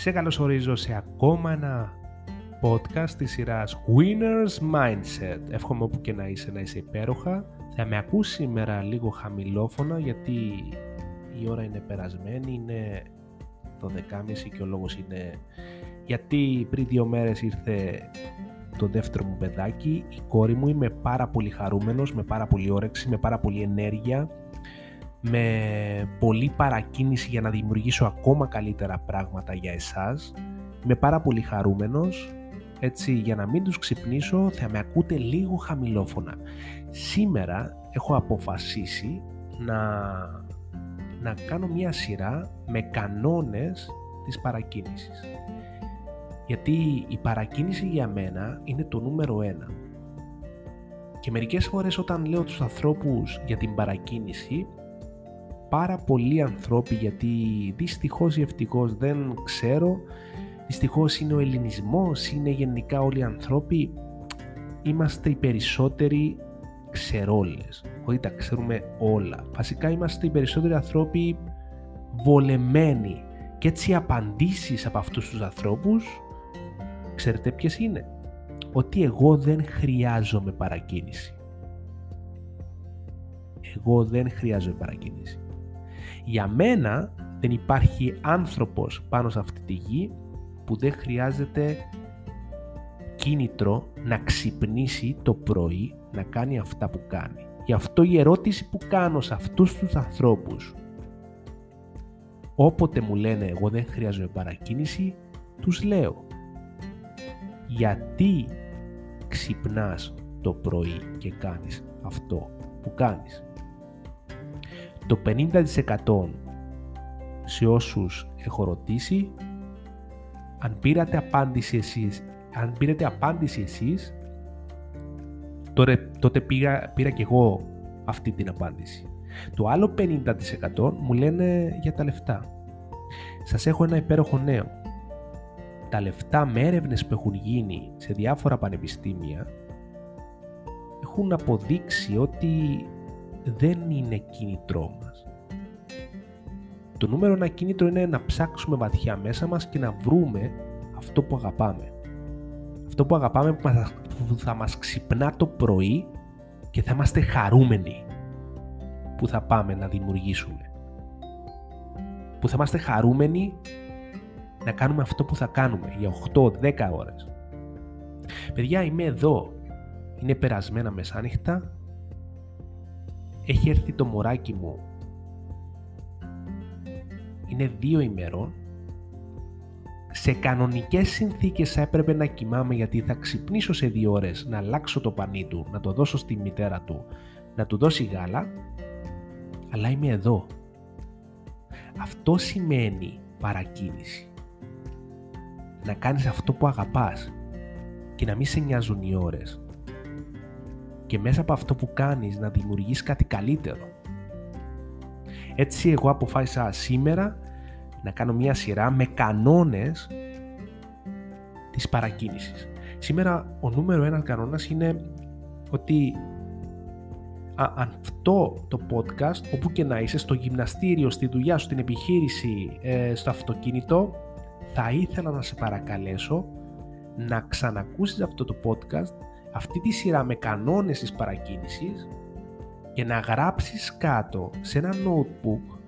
Σε καλωσορίζω σε ακόμα ένα podcast της σειράς Winners Mindset. Εύχομαι όπου και να είσαι να είσαι υπέροχα. Θα με ακούσει σήμερα λίγο χαμηλόφωνα γιατί η ώρα είναι περασμένη, είναι το 10.30 και ο λόγος είναι γιατί πριν δύο μέρες ήρθε το δεύτερο μου παιδάκι, η κόρη μου, είμαι πάρα πολύ χαρούμενος, με πάρα πολύ όρεξη, με πάρα πολύ ενέργεια, με πολλή παρακίνηση για να δημιουργήσω ακόμα καλύτερα πράγματα για εσάς. Είμαι πάρα πολύ χαρούμενος, έτσι για να μην τους ξυπνήσω θα με ακούτε λίγο χαμηλόφωνα. Σήμερα έχω αποφασίσει να, να κάνω μια σειρά με κανόνες της παρακίνησης. Γιατί η παρακίνηση για μένα είναι το νούμερο ένα. Και μερικές φορές όταν λέω τους ανθρώπους για την παρακίνηση, πάρα πολλοί ανθρώποι, γιατί δυστυχώς ή ευτυχώς δεν ξέρω, δυστυχώς είναι ο ελληνισμός, είναι γενικά όλοι οι ανθρώποι, είμαστε οι περισσότεροι ξερόλες, όχι τα ξέρουμε όλα. Βασικά είμαστε οι περισσότεροι ανθρώποι βολεμένοι και έτσι οι απαντήσεις από αυτούς τους ανθρώπους Ξέρετε ποιες είναι; Ότι εγώ δεν χρειάζομαι παρακίνηση. Εγώ δεν χρειάζομαι παρακίνηση. Για μένα δεν υπάρχει άνθρωπος πάνω σε αυτή τη γη που δεν χρειάζεται κίνητρο να ξυπνήσει το πρωί να κάνει αυτά που κάνει. Γι' αυτό η ερώτηση που κάνω σε αυτούς τους ανθρώπους όποτε μου λένε εγώ δεν χρειάζομαι παρακίνηση τους λέω γιατί ξυπνάς το πρωί και κάνεις αυτό που κάνεις; Το 50% σε όσους έχω ρωτήσει, αν πήρατε απάντηση εσείς, αν πήρατε απάντηση εσείς, τότε, τότε πήρα, πήρα και εγώ αυτή την απάντηση. Το άλλο 50% μου λένε για τα λεφτά. Σας έχω ένα υπέροχο νέο τα λεφτά με έρευνες που έχουν γίνει σε διάφορα πανεπιστήμια έχουν αποδείξει ότι δεν είναι κίνητρό μας. Το νούμερο ένα κίνητρο είναι να ψάξουμε βαθιά μέσα μας και να βρούμε αυτό που αγαπάμε. Αυτό που αγαπάμε που θα μας ξυπνά το πρωί και θα είμαστε χαρούμενοι που θα πάμε να δημιουργήσουμε. Που θα είμαστε χαρούμενοι να κάνουμε αυτό που θα κάνουμε για 8-10 ώρες. Παιδιά, είμαι εδώ. Είναι περασμένα μεσάνυχτα. Έχει έρθει το μωράκι μου. Είναι δύο ημερών. Σε κανονικές συνθήκες θα έπρεπε να κοιμάμαι γιατί θα ξυπνήσω σε δύο ώρες να αλλάξω το πανί του, να το δώσω στη μητέρα του, να του δώσει γάλα. Αλλά είμαι εδώ. Αυτό σημαίνει παρακίνηση να κάνεις αυτό που αγαπάς και να μην σε νοιάζουν οι ώρες και μέσα από αυτό που κάνεις να δημιουργείς κάτι καλύτερο. Έτσι εγώ αποφάσισα σήμερα να κάνω μια σειρά με κανόνες της παρακίνησης. Σήμερα ο νούμερο ένας κανόνας είναι ότι α, αυτό το podcast, όπου και να είσαι, στο γυμναστήριο, στη δουλειά σου, στην επιχείρηση, ε, στο αυτοκίνητο, θα ήθελα να σε παρακαλέσω να ξανακούσεις αυτό το podcast, αυτή τη σειρά με κανόνες της παρακίνησης και να γράψεις κάτω σε ένα notebook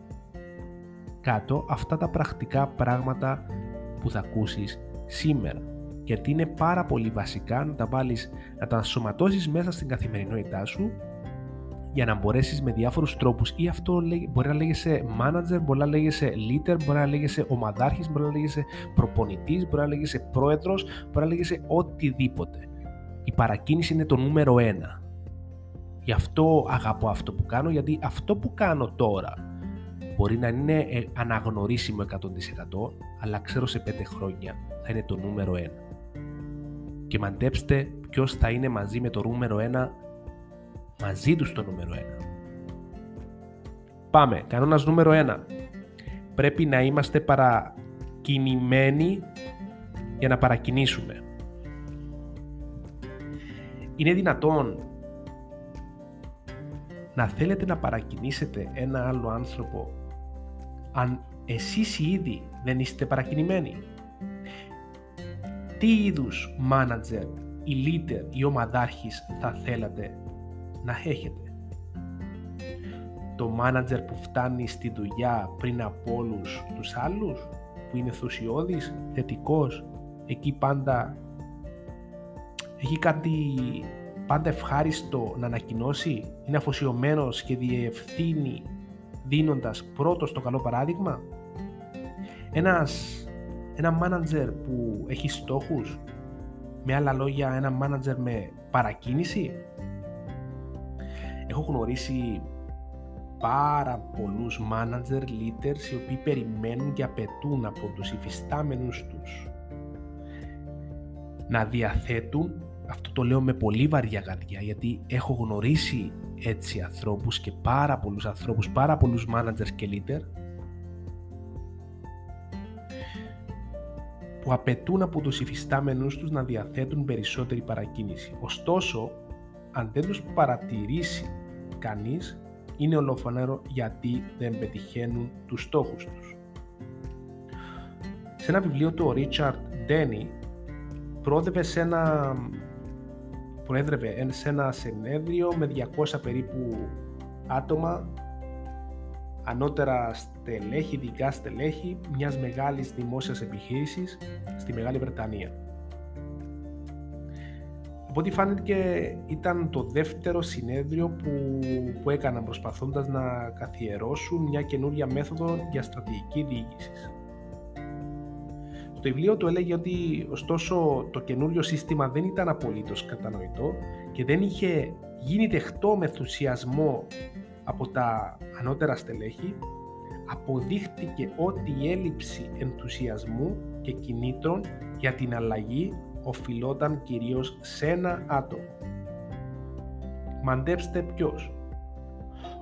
κάτω αυτά τα πρακτικά πράγματα που θα ακούσεις σήμερα. Γιατί είναι πάρα πολύ βασικά να τα βάλεις, να τα σωματώσεις μέσα στην καθημερινότητά σου για να μπορέσεις με διάφορους τρόπους ή αυτό μπορεί να λέγεσαι manager, μπορεί να λέγεσαι leader, μπορεί να λέγεσαι ομαδάρχης, μπορεί να λέγεσαι προπονητής, μπορεί να λέγεσαι πρόεδρος, μπορεί να λέγεσαι οτιδήποτε. Η παρακίνηση είναι το νούμερο ένα. Γι' αυτό αγαπώ αυτό που κάνω, γιατί αυτό που κάνω τώρα μπορεί να είναι ε, αναγνωρίσιμο 100% αλλά ξέρω σε 5 χρόνια θα είναι το νούμερο ένα. Και μαντέψτε ποιος θα είναι μαζί με το νούμερο ένα μαζί τους στο νούμερο 1. Πάμε, κανόνας νούμερο 1. Πρέπει να είμαστε παρακινημένοι για να παρακινήσουμε. Είναι δυνατόν να θέλετε να παρακινήσετε ένα άλλο άνθρωπο αν εσείς ήδη δεν είστε παρακινημένοι; τι είδους manager ή leader ή ομαδάρχης θα θέλατε να έχετε; Το manager που φτάνει στη δουλειά πριν από όλους τους άλλους, που είναι ενθουσιώδης, θετικός, εκεί πάντα έχει κάτι πάντα ευχάριστο να ανακοινώσει, είναι αφοσιωμένος και διευθύνει δίνοντας πρώτος το καλό παράδειγμα; Ένας, ένα manager που έχει στόχους, με άλλα λόγια ένα manager με παρακίνηση; Έχω γνωρίσει πάρα πολλούς manager leaders οι οποίοι περιμένουν και απαιτούν από τους υφιστάμενους τους να διαθέτουν αυτό το λέω με πολύ βαριά καρδιά γιατί έχω γνωρίσει έτσι ανθρώπους και πάρα πολλούς ανθρώπους, πάρα πολλούς managers και leader που απαιτούν από τους υφιστάμενους τους να διαθέτουν περισσότερη παρακίνηση. Ωστόσο, αν δεν τους παρατηρήσει κανείς, είναι ολοφανέρο γιατί δεν πετυχαίνουν τους στόχους τους. Σε ένα βιβλίο του ο Richard Denny πρόδευε σε ένα προέδρευε σε ένα συνέδριο με 200 περίπου άτομα ανώτερα στελέχη, δικά στελέχη μιας μεγάλης δημόσιας επιχείρησης στη Μεγάλη Βρετανία. Από ό,τι φάνηκε ήταν το δεύτερο συνέδριο που, που έκαναν προσπαθώντας να καθιερώσουν μια καινούρια μέθοδο για στρατηγική διοίκησης. Το βιβλίο του έλεγε ότι ωστόσο το καινούριο σύστημα δεν ήταν απολύτως κατανοητό και δεν είχε γίνει δεχτό με ενθουσιασμό από τα ανώτερα στελέχη, αποδείχτηκε ότι η έλλειψη ενθουσιασμού και κινήτρων για την αλλαγή οφειλόταν κυρίως σε ένα άτομο. Μαντέψτε ποιος.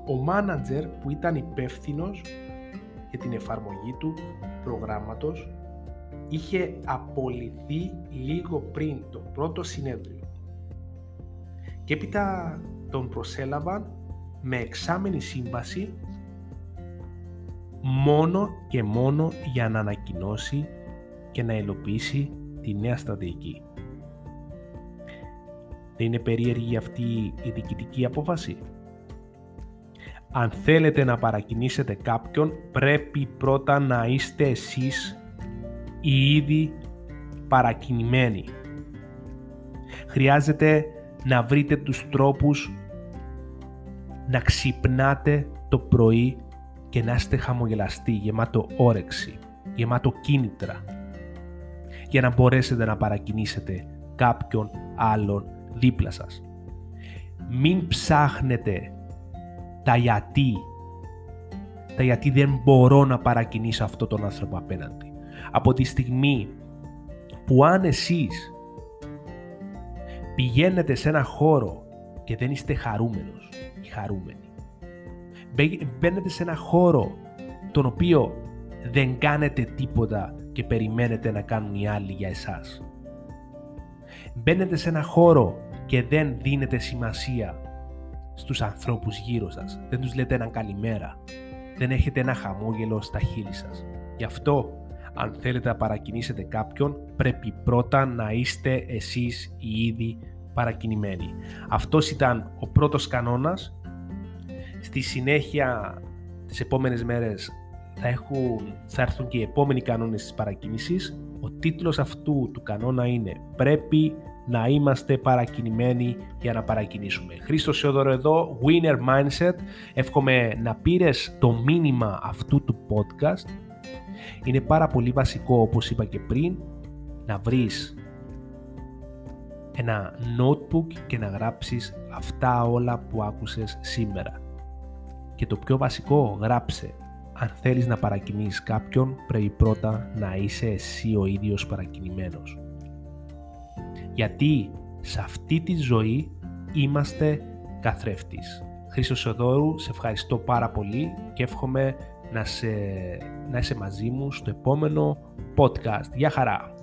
Ο μάνατζερ που ήταν υπεύθυνος για την εφαρμογή του προγράμματος είχε απολυθεί λίγο πριν το πρώτο συνέδριο και έπειτα τον προσέλαβαν με εξάμενη σύμβαση μόνο και μόνο για να ανακοινώσει και να υλοποιήσει τη νέα στρατηγική. Δεν είναι περίεργη αυτή η διοικητική απόφαση; Αν θέλετε να παρακινήσετε κάποιον πρέπει πρώτα να είστε εσείς ή ήδη παρακινημένοι. Χρειάζεται να βρείτε τους τρόπους να ξυπνάτε το πρωί και να είστε χαμογελαστοί, γεμάτο όρεξη, γεμάτο κίνητρα, για να μπορέσετε να παρακινήσετε κάποιον άλλον δίπλα σας. Μην ψάχνετε τα γιατί, τα γιατί δεν μπορώ να παρακινήσω αυτό τον άνθρωπο απέναντι από τη στιγμή που αν εσείς πηγαίνετε σε ένα χώρο και δεν είστε χαρούμενος ή χαρούμενοι, μπαίνετε σε ένα χώρο τον οποίο δεν κάνετε τίποτα και περιμένετε να κάνουν οι άλλοι για εσάς. Μπαίνετε σε ένα χώρο και δεν δίνετε σημασία στους ανθρώπους γύρω σας. Δεν τους λέτε έναν καλημέρα. Δεν έχετε ένα χαμόγελο στα χείλη σας. Γι' αυτό αν θέλετε να παρακινήσετε κάποιον, πρέπει πρώτα να είστε εσείς οι ήδη παρακινημένοι. Αυτός ήταν ο πρώτος κανόνας. Στη συνέχεια, τις επόμενες μέρες, θα, έχουν, θα έρθουν και οι επόμενοι κανόνες της παρακίνησης. Ο τίτλος αυτού του κανόνα είναι «Πρέπει να είμαστε παρακινημένοι για να παρακινήσουμε». Χρήστος Σιόδωρο εδώ, Winner Mindset. Εύχομαι να πήρες το μήνυμα αυτού του podcast είναι πάρα πολύ βασικό όπως είπα και πριν να βρεις ένα notebook και να γράψεις αυτά όλα που άκουσες σήμερα. Και το πιο βασικό γράψε αν θέλεις να παρακινείς κάποιον πρέπει πρώτα να είσαι εσύ ο ίδιος παρακινημένος. Γιατί σε αυτή τη ζωή είμαστε καθρέφτης. Χρήστος Σοδόρου, σε ευχαριστώ πάρα πολύ και εύχομαι να, σε, να είσαι μαζί μου στο επόμενο podcast. Γεια χαρά!